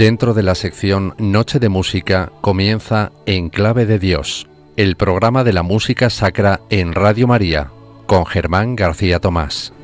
Dentro de la sección Noche de Música comienza En Clave de Dios, el programa de la música sacra en Radio María, con Germán García Tomás.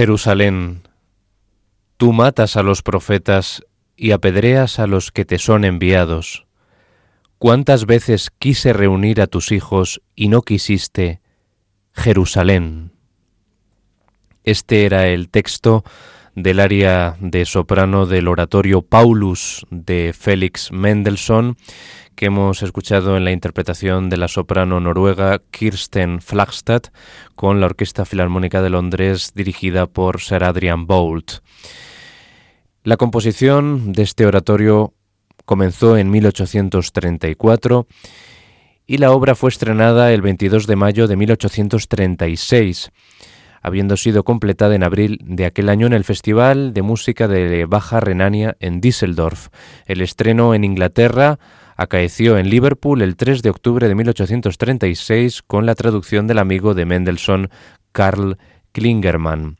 Jerusalén, tú matas a los profetas y apedreas a los que te son enviados. ¿Cuántas veces quise reunir a tus hijos y no quisiste, Jerusalén? Este era el texto del área de soprano del oratorio Paulus de Félix Mendelssohn, que hemos escuchado en la interpretación de la soprano noruega Kirsten Flagstad con la Orquesta Filarmónica de Londres dirigida por Sir Adrian Boult. La composición de este oratorio comenzó en 1834 y la obra fue estrenada el 22 de mayo de 1836 habiendo sido completada en abril de aquel año en el Festival de Música de Baja Renania en Düsseldorf. El estreno en Inglaterra acaeció en Liverpool el 3 de octubre de 1836 con la traducción del amigo de Mendelssohn, Karl Klingermann.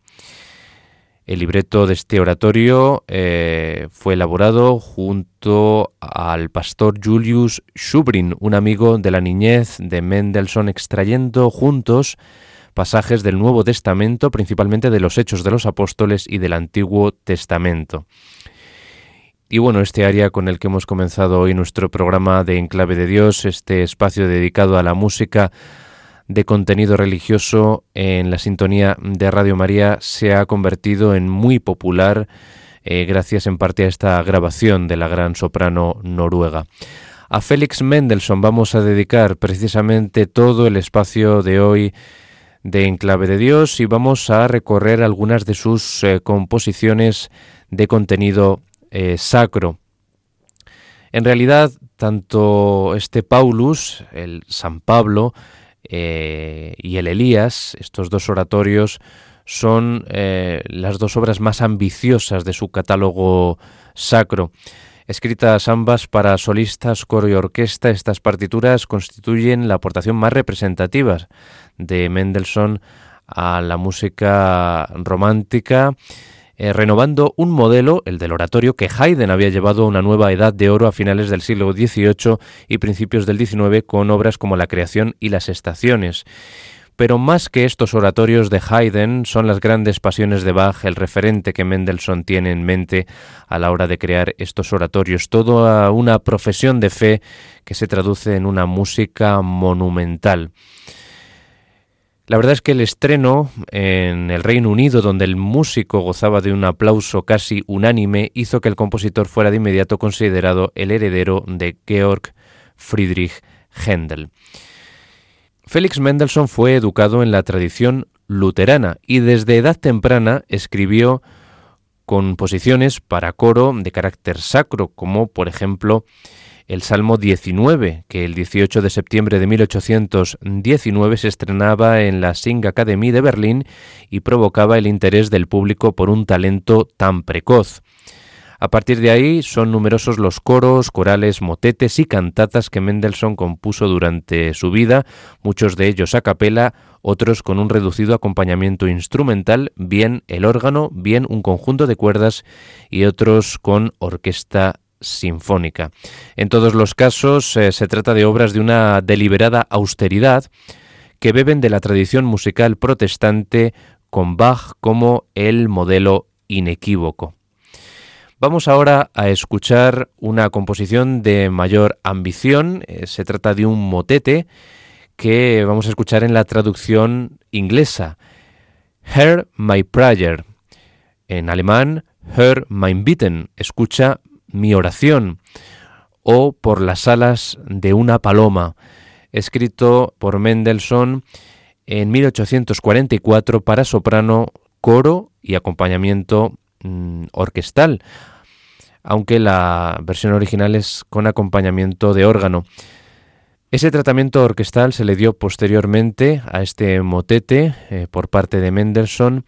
El libreto de este oratorio eh, fue elaborado junto al pastor Julius Schubrin, un amigo de la niñez de Mendelssohn, extrayendo juntos pasajes del Nuevo Testamento, principalmente de los Hechos de los Apóstoles y del Antiguo Testamento. Y bueno, este área con el que hemos comenzado hoy nuestro programa de Enclave de Dios, este espacio dedicado a la música de contenido religioso en la sintonía de Radio María, se ha convertido en muy popular eh, gracias en parte a esta grabación de la gran soprano noruega. A Félix Mendelssohn vamos a dedicar precisamente todo el espacio de hoy de Enclave de Dios y vamos a recorrer algunas de sus eh, composiciones de contenido eh, sacro. En realidad, tanto este Paulus, el San Pablo, eh, y el Elías, estos dos oratorios, son las dos obras más ambiciosas de su catálogo sacro. Escritas ambas para solistas, coro y orquesta, estas partituras constituyen la aportación más representativa de Mendelssohn a la música romántica, eh, renovando un modelo, el del oratorio, que Haydn había llevado a una nueva edad de oro a finales del siglo XVIII y principios del XIX con obras como La creación y las estaciones. Pero más que estos oratorios de Haydn, son las grandes pasiones de Bach el referente que Mendelssohn tiene en mente a la hora de crear estos oratorios. Toda una profesión de fe que se traduce en una música monumental. La verdad es que el estreno en el Reino Unido, donde el músico gozaba de un aplauso casi unánime, hizo que el compositor fuera de inmediato considerado el heredero de Georg Friedrich Händel. Félix Mendelssohn fue educado en la tradición luterana y desde edad temprana escribió composiciones para coro de carácter sacro, como por ejemplo el Salmo 19, que el 18 de septiembre de 1819 se estrenaba en la Sing Academy de Berlín y provocaba el interés del público por un talento tan precoz. A partir de ahí son numerosos los coros, corales, motetes y cantatas que Mendelssohn compuso durante su vida, muchos de ellos a capela, otros con un reducido acompañamiento instrumental, bien el órgano, bien un conjunto de cuerdas y otros con orquesta sinfónica. En todos los casos eh, se trata de obras de una deliberada austeridad que beben de la tradición musical protestante con Bach como el modelo inequívoco. Vamos ahora a escuchar una composición de mayor ambición. Eh, se trata de un motete que vamos a escuchar en la traducción inglesa. Hear my prayer. En alemán, Hör mein Bitten. Escucha mi oración. O por las alas de una paloma. Escrito por Mendelssohn en 1844 para soprano, coro y acompañamiento mm, orquestal aunque la versión original es con acompañamiento de órgano. Ese tratamiento orquestal se le dio posteriormente a este motete eh, por parte de Mendelssohn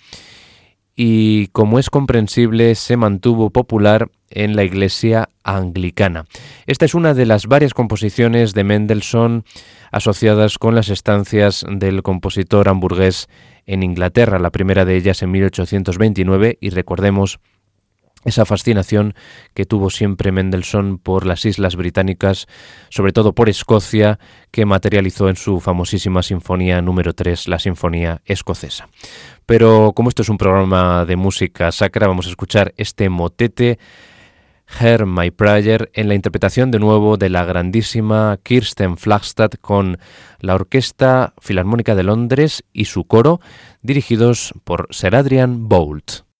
y como es comprensible se mantuvo popular en la iglesia anglicana. Esta es una de las varias composiciones de Mendelssohn asociadas con las estancias del compositor hamburgués en Inglaterra, la primera de ellas en 1829 y recordemos esa fascinación que tuvo siempre Mendelssohn por las islas británicas, sobre todo por Escocia, que materializó en su famosísima sinfonía número 3, la Sinfonía Escocesa. Pero como esto es un programa de música sacra, vamos a escuchar este motete Her My Prayer en la interpretación de nuevo de la grandísima Kirsten Flagstad con la Orquesta Filarmónica de Londres y su coro, dirigidos por Sir Adrian Boult.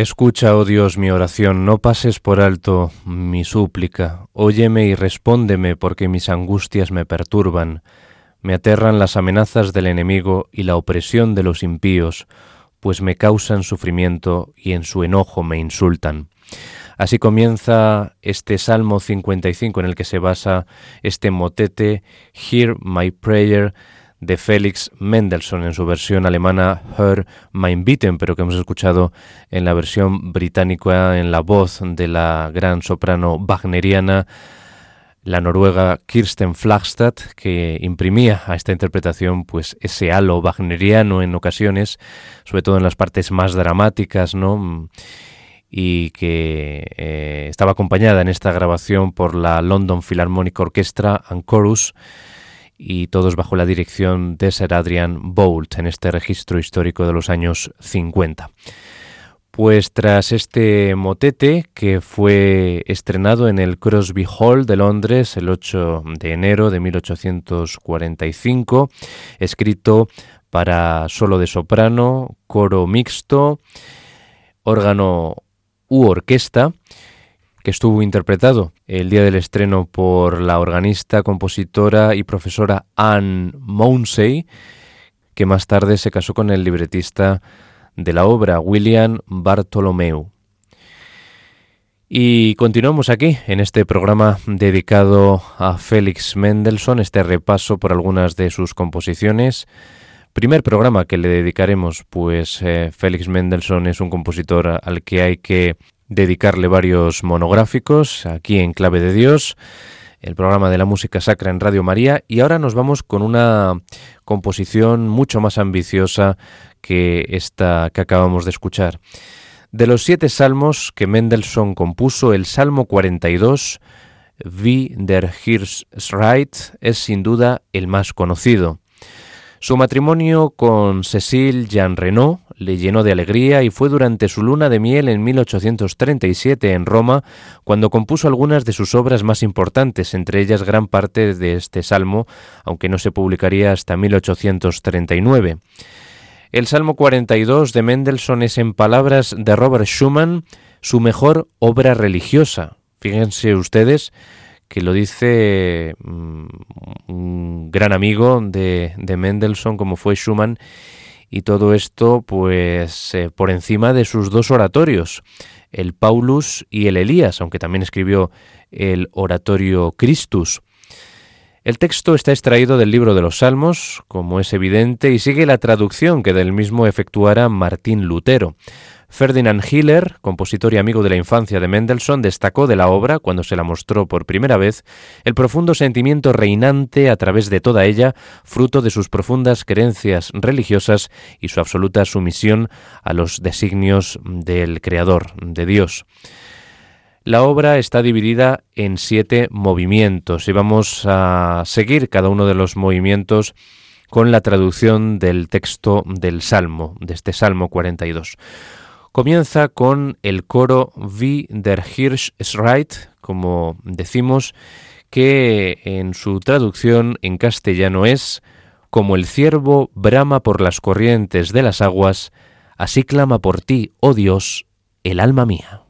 Escucha, oh Dios, mi oración, no pases por alto mi súplica, óyeme y respóndeme porque mis angustias me perturban, me aterran las amenazas del enemigo y la opresión de los impíos, pues me causan sufrimiento y en su enojo me insultan. Así comienza este Salmo 55 en el que se basa este motete Hear My Prayer de Felix Mendelssohn en su versión alemana Hör mein Bitten, pero que hemos escuchado en la versión británica en la voz de la gran soprano wagneriana la noruega Kirsten Flagstad, que imprimía a esta interpretación pues ese halo wagneriano en ocasiones, sobre todo en las partes más dramáticas, ¿no? y que eh, estaba acompañada en esta grabación por la London Philharmonic Orchestra and Chorus, y todos bajo la dirección de Sir Adrian Boult en este registro histórico de los años 50. Pues tras este motete que fue estrenado en el Crosby Hall de Londres el 8 de enero de 1845, escrito para solo de soprano, coro mixto, órgano u orquesta, que estuvo interpretado el día del estreno por la organista, compositora y profesora Anne Mounsey, que más tarde se casó con el libretista de la obra, William Bartolomeu. Y continuamos aquí en este programa dedicado a Félix Mendelssohn, este repaso por algunas de sus composiciones. Primer programa que le dedicaremos, pues eh, Félix Mendelssohn es un compositor al que hay que dedicarle varios monográficos aquí en Clave de Dios, el programa de la música sacra en Radio María, y ahora nos vamos con una composición mucho más ambiciosa que esta que acabamos de escuchar. De los siete salmos que Mendelssohn compuso, el Salmo 42, Wie der Hirsch schreit, es sin duda el más conocido. Su matrimonio con Cécile Jean Renaud le llenó de alegría y fue durante su luna de miel en 1837 en Roma cuando compuso algunas de sus obras más importantes, entre ellas gran parte de este salmo, aunque no se publicaría hasta 1839. El Salmo 42 de Mendelssohn es, en palabras de Robert Schumann, su mejor obra religiosa. Fíjense ustedes que lo dice mm, un gran amigo de, Mendelssohn como fue Schumann, y todo esto pues eh, por encima de sus dos oratorios, el Paulus y el Elías, aunque también escribió el oratorio Christus. El texto está extraído del libro de los Salmos, como es evidente, y sigue la traducción que del mismo efectuara Martín Lutero. Ferdinand Hiller, compositor y amigo de la infancia de Mendelssohn, destacó de la obra, cuando se la mostró por primera vez, el profundo sentimiento reinante a través de toda ella, fruto de sus profundas creencias religiosas y su absoluta sumisión a los designios del Creador, de Dios. La obra está dividida en siete movimientos y vamos a seguir cada uno de los movimientos con la traducción del texto del Salmo, de este Salmo 42. Comienza con el coro Wie der Hirsch schreit, como decimos, que en su traducción en castellano es como el ciervo brama por las corrientes de las aguas, así clama por ti, oh Dios, el alma mía.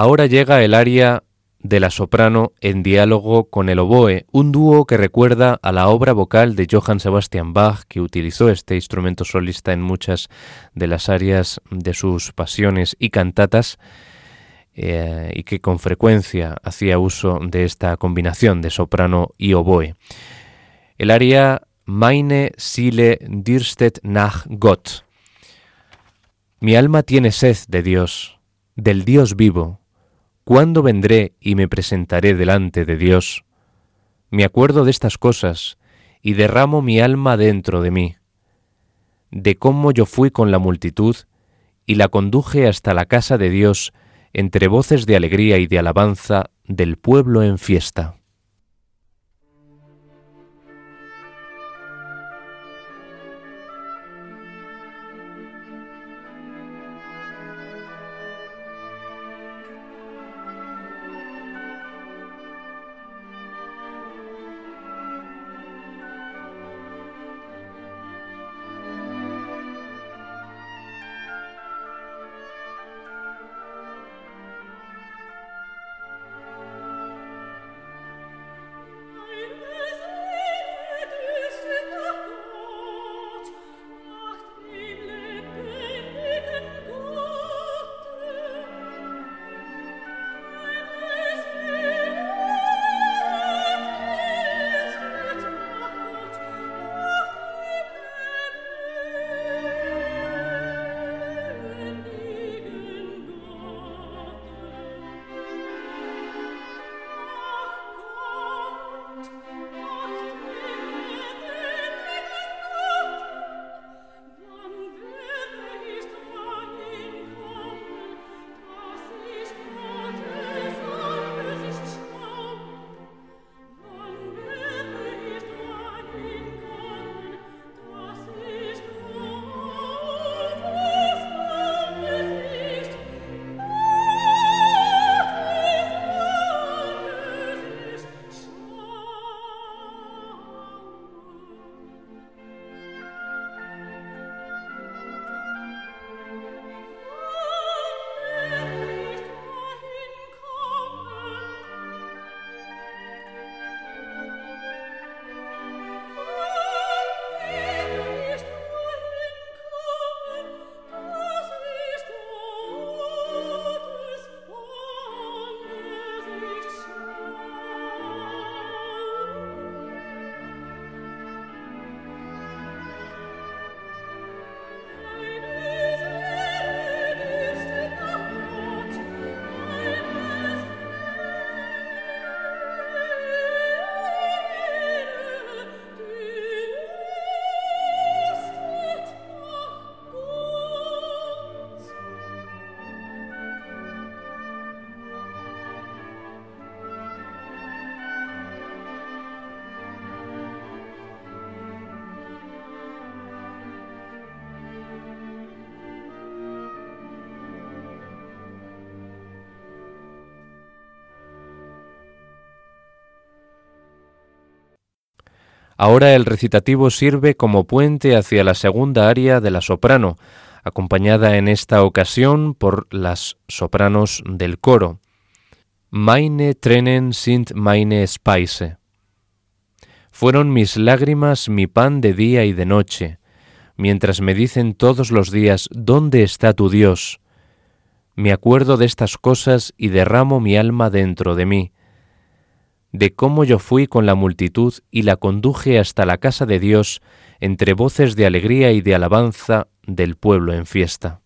Ahora llega el aria de la soprano en diálogo con el oboe, un dúo que recuerda a la obra vocal de Johann Sebastian Bach, que utilizó este instrumento solista en muchas de las áreas de sus pasiones y cantatas, eh, y que con frecuencia hacía uso de esta combinación de soprano y oboe. El aria Meine Seele dirstet nach Gott. Mi alma tiene sed de Dios, del Dios vivo. ¿Cuándo vendré y me presentaré delante de Dios? Me acuerdo de estas cosas y derramo mi alma dentro de mí, de cómo yo fui con la multitud y la conduje hasta la casa de Dios entre voces de alegría y de alabanza del pueblo en fiesta. Ahora el recitativo sirve como puente hacia la segunda aria de la soprano, acompañada en esta ocasión por las sopranos del coro. Meine Tränen sind meine Speise. Fueron mis lágrimas mi pan de día y de noche, mientras me dicen todos los días, ¿dónde está tu Dios? Me acuerdo de estas cosas y derramo mi alma dentro de mí de cómo yo fui con la multitud y la conduje hasta la casa de Dios entre voces de alegría y de alabanza del pueblo en fiesta.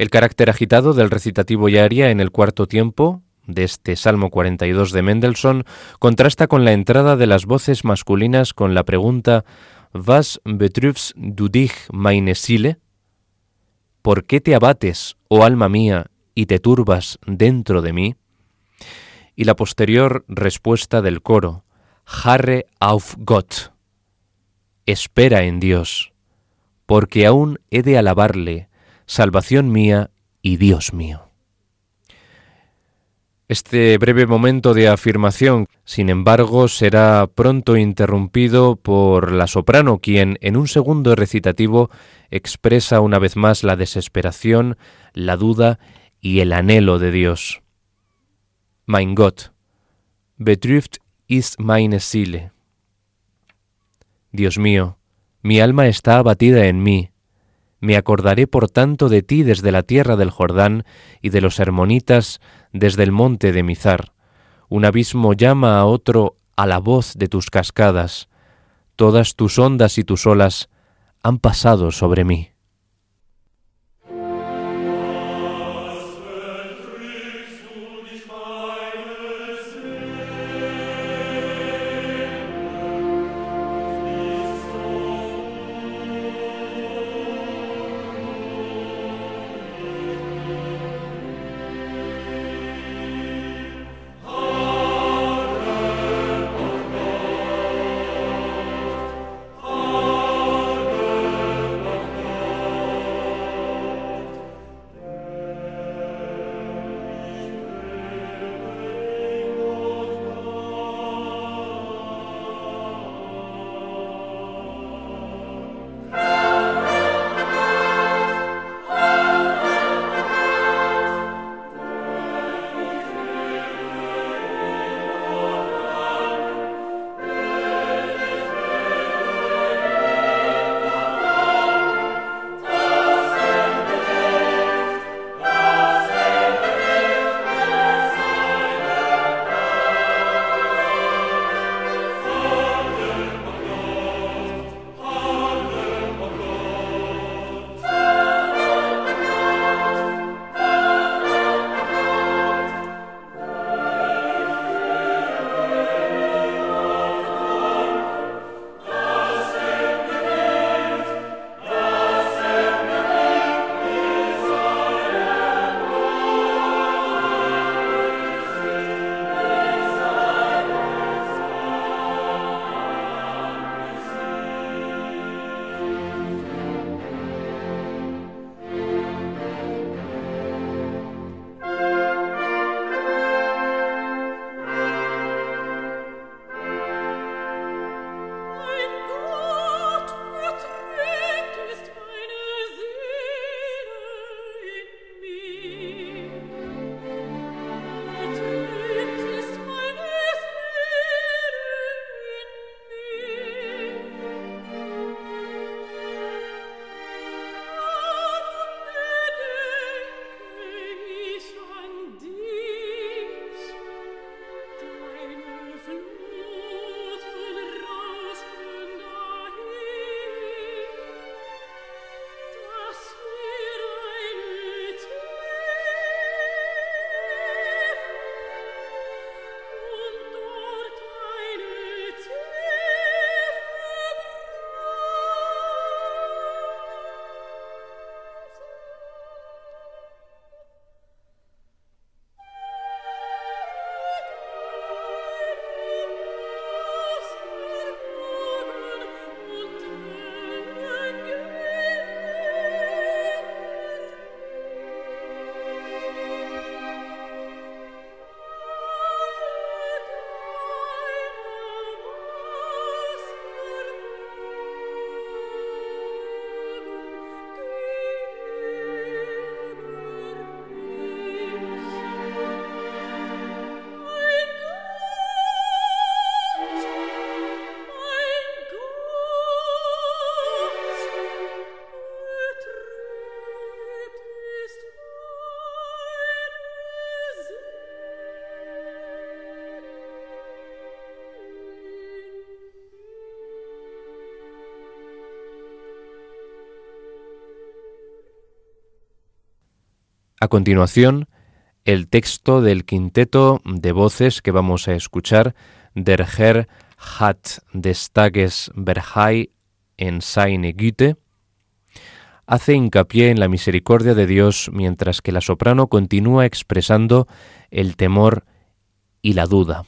El carácter agitado del recitativo y aria en el cuarto tiempo de este Salmo 42 de Mendelssohn contrasta con la entrada de las voces masculinas con la pregunta Was betrüfst du dich, meine Seele? ¿Por qué te abates, oh alma mía, y te turbas dentro de mí? Y la posterior respuesta del coro, Harre auf Gott, espera en Dios, porque aún he de alabarle, salvación mía y Dios mío. Este breve momento de afirmación, sin embargo, será pronto interrumpido por la soprano, quien en un segundo recitativo expresa una vez más la desesperación, la duda y el anhelo de Dios. Mein Gott, betrüft ist meine Seele. Dios mío, mi alma está abatida en mí, me acordaré por tanto de ti desde la tierra del Jordán y de los hermonitas desde el monte de Mizar. Un abismo llama a otro a la voz de tus cascadas. Todas tus ondas y tus olas han pasado sobre mí. A continuación, el texto del quinteto de voces que vamos a escuchar, Der Herr hat des Tages Berhai en seine Güte, hace hincapié en la misericordia de Dios mientras que la soprano continúa expresando el temor y la duda.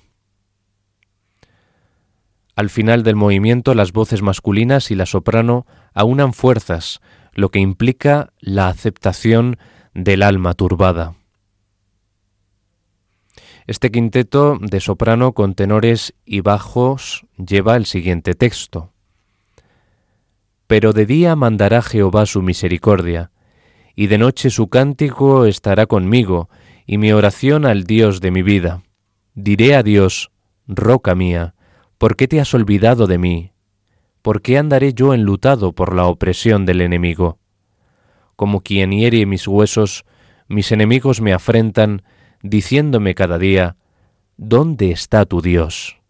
Al final del movimiento las voces masculinas y la soprano aunan fuerzas, lo que implica la aceptación del alma turbada. Este quinteto de soprano con tenores y bajos lleva el siguiente texto. Pero de día mandará Jehová su misericordia, y de noche su cántico estará conmigo, y mi oración al Dios de mi vida. Diré a Dios, roca mía, ¿por qué te has olvidado de mí? ¿Por qué andaré yo enlutado por la opresión del enemigo? Como quien hiere mis huesos, mis enemigos me afrentan, diciéndome cada día, ¿Dónde está tu Dios?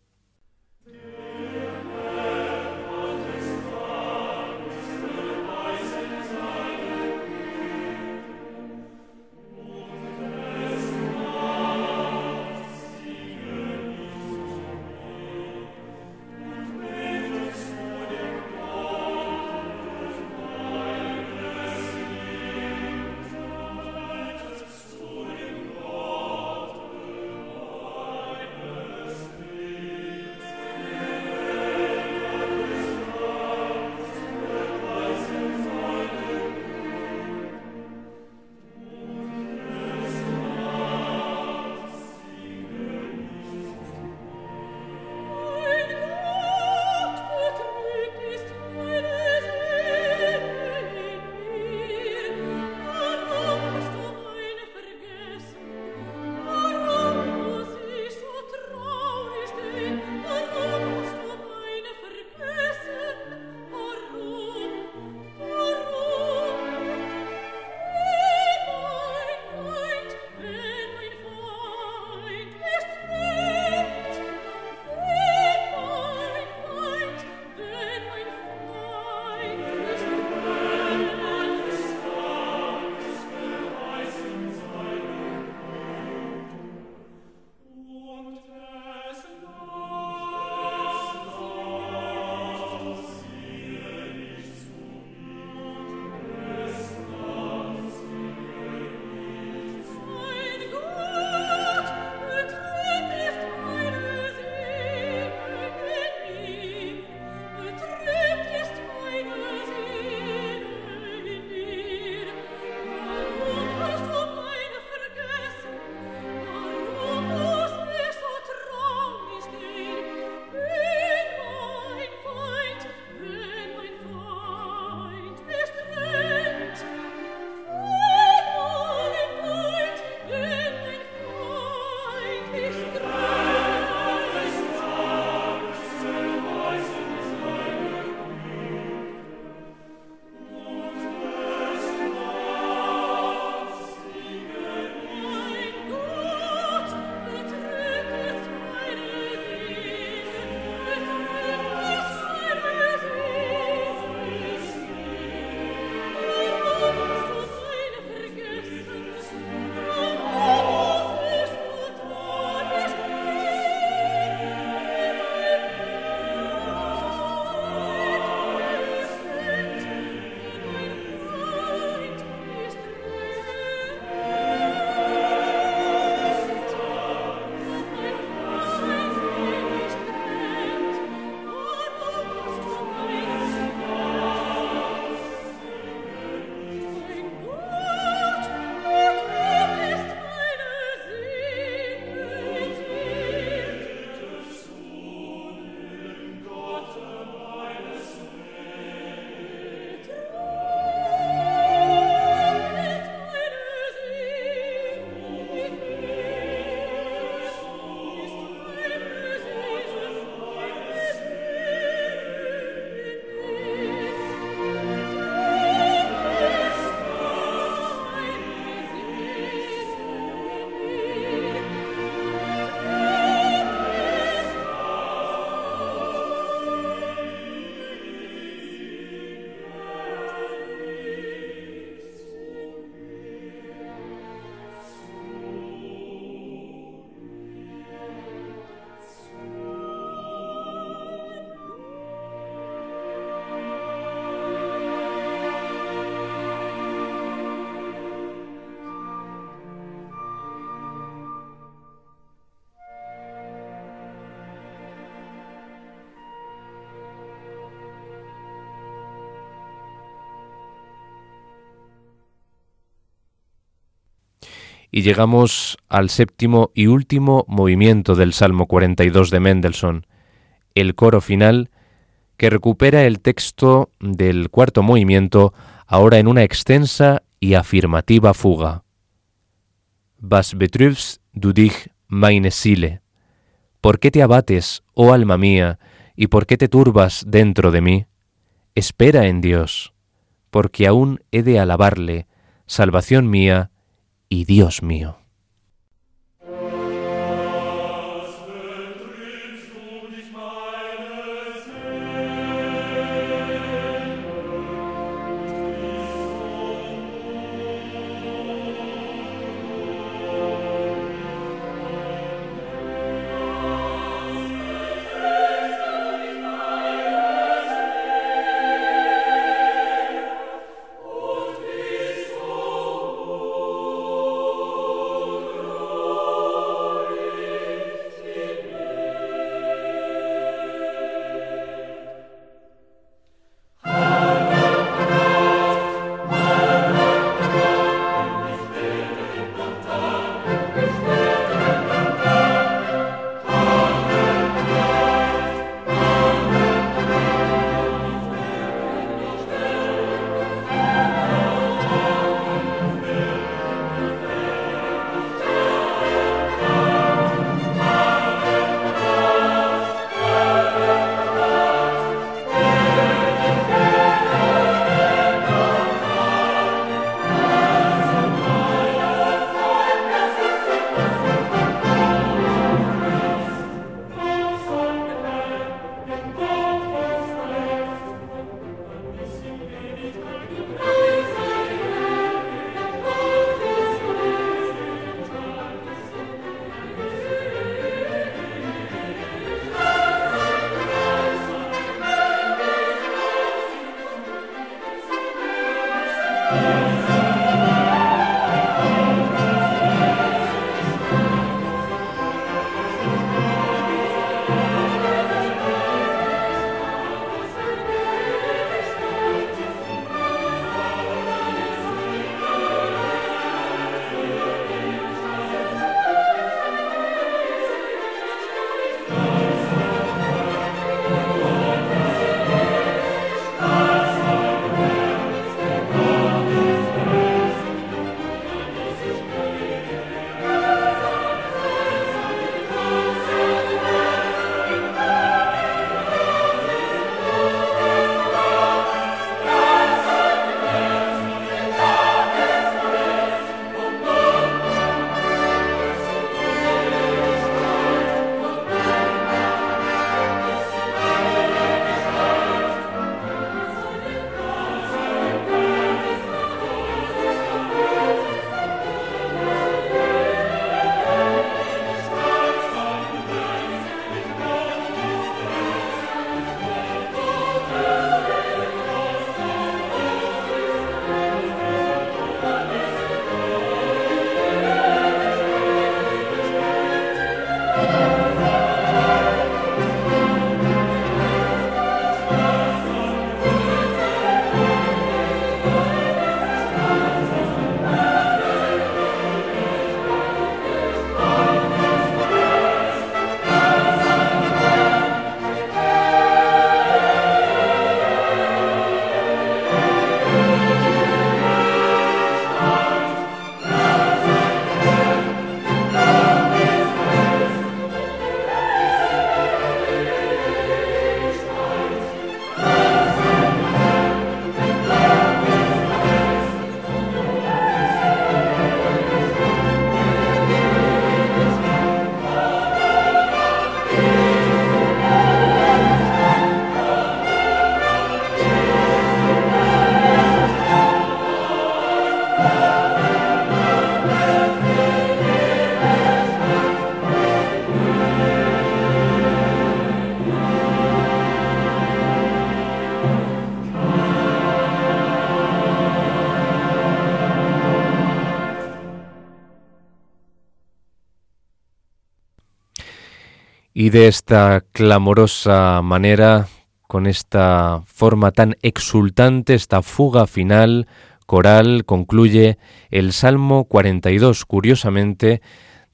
Y llegamos al séptimo y último movimiento del Salmo 42 de Mendelssohn, el coro final, que recupera el texto del cuarto movimiento ahora en una extensa y afirmativa fuga. Was betrübst du dich, meine Seele? ¿Por qué te abates, oh alma mía, y por qué te turbas dentro de mí? Espera en Dios, porque aún he de alabarle, salvación mía y Dios mío. Y de esta clamorosa manera, con esta forma tan exultante, esta fuga final, coral concluye el Salmo 42. Curiosamente,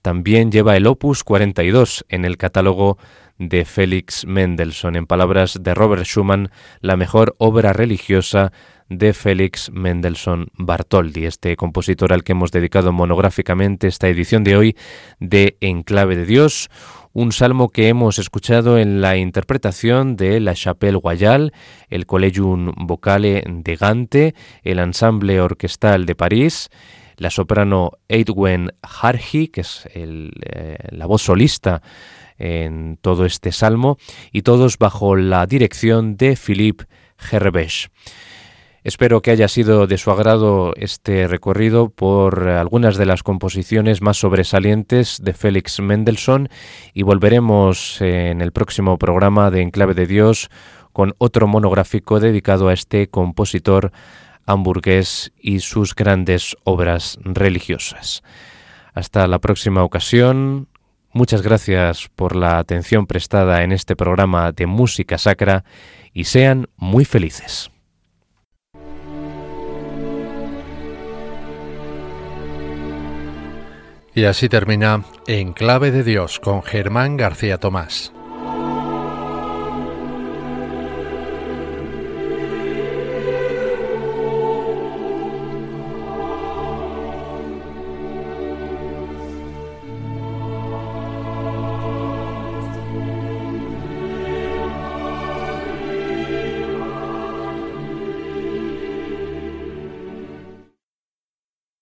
también lleva el opus 42 en el catálogo de Félix Mendelssohn. En palabras de Robert Schumann, la mejor obra religiosa de Félix Mendelssohn Bartholdi, este compositor al que hemos dedicado monográficamente esta edición de hoy de Enclave de Dios, un salmo que hemos escuchado en la interpretación de la Chapelle Royale, el Collegium Vocale de Gante, el Ensemble Orquestal de París, la soprano Edwin Harji, que es eh, la voz solista en todo este salmo, y todos bajo la dirección de Philippe Gerbech. Espero que haya sido de su agrado este recorrido por algunas de las composiciones más sobresalientes de Félix Mendelssohn y volveremos en el próximo programa de Enclave de Dios con otro monográfico dedicado a este compositor hamburgués y sus grandes obras religiosas. Hasta la próxima ocasión. Muchas gracias por la atención prestada en este programa de música sacra y sean muy felices. Y así termina En Clave de Dios con Germán García Tomás.